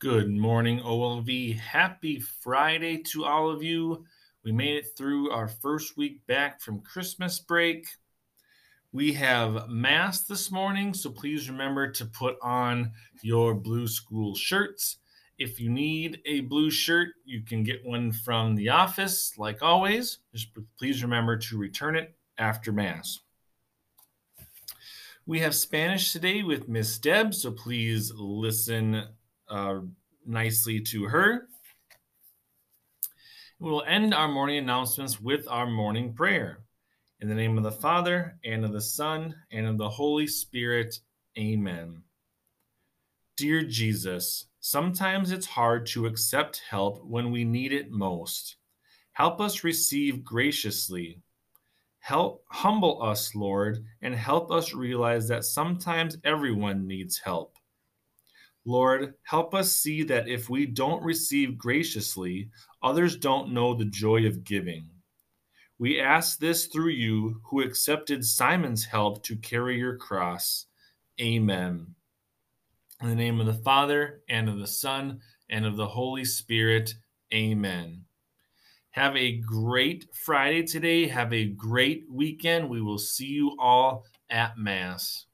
Good morning, OLV. Happy Friday to all of you. We made it through our first week back from Christmas break. We have Mass this morning, so please remember to put on your blue school shirts. If you need a blue shirt, you can get one from the office, like always. Just please remember to return it after Mass. We have Spanish today with Miss Deb, so please listen uh, nicely to her. We will end our morning announcements with our morning prayer. In the name of the Father, and of the Son, and of the Holy Spirit, amen. Dear Jesus, sometimes it's hard to accept help when we need it most. Help us receive graciously. Help humble us, Lord, and help us realize that sometimes everyone needs help. Lord, help us see that if we don't receive graciously, others don't know the joy of giving. We ask this through you, who accepted Simon's help to carry your cross. Amen. In the name of the Father, and of the Son, and of the Holy Spirit. Amen. Have a great Friday today. Have a great weekend. We will see you all at Mass.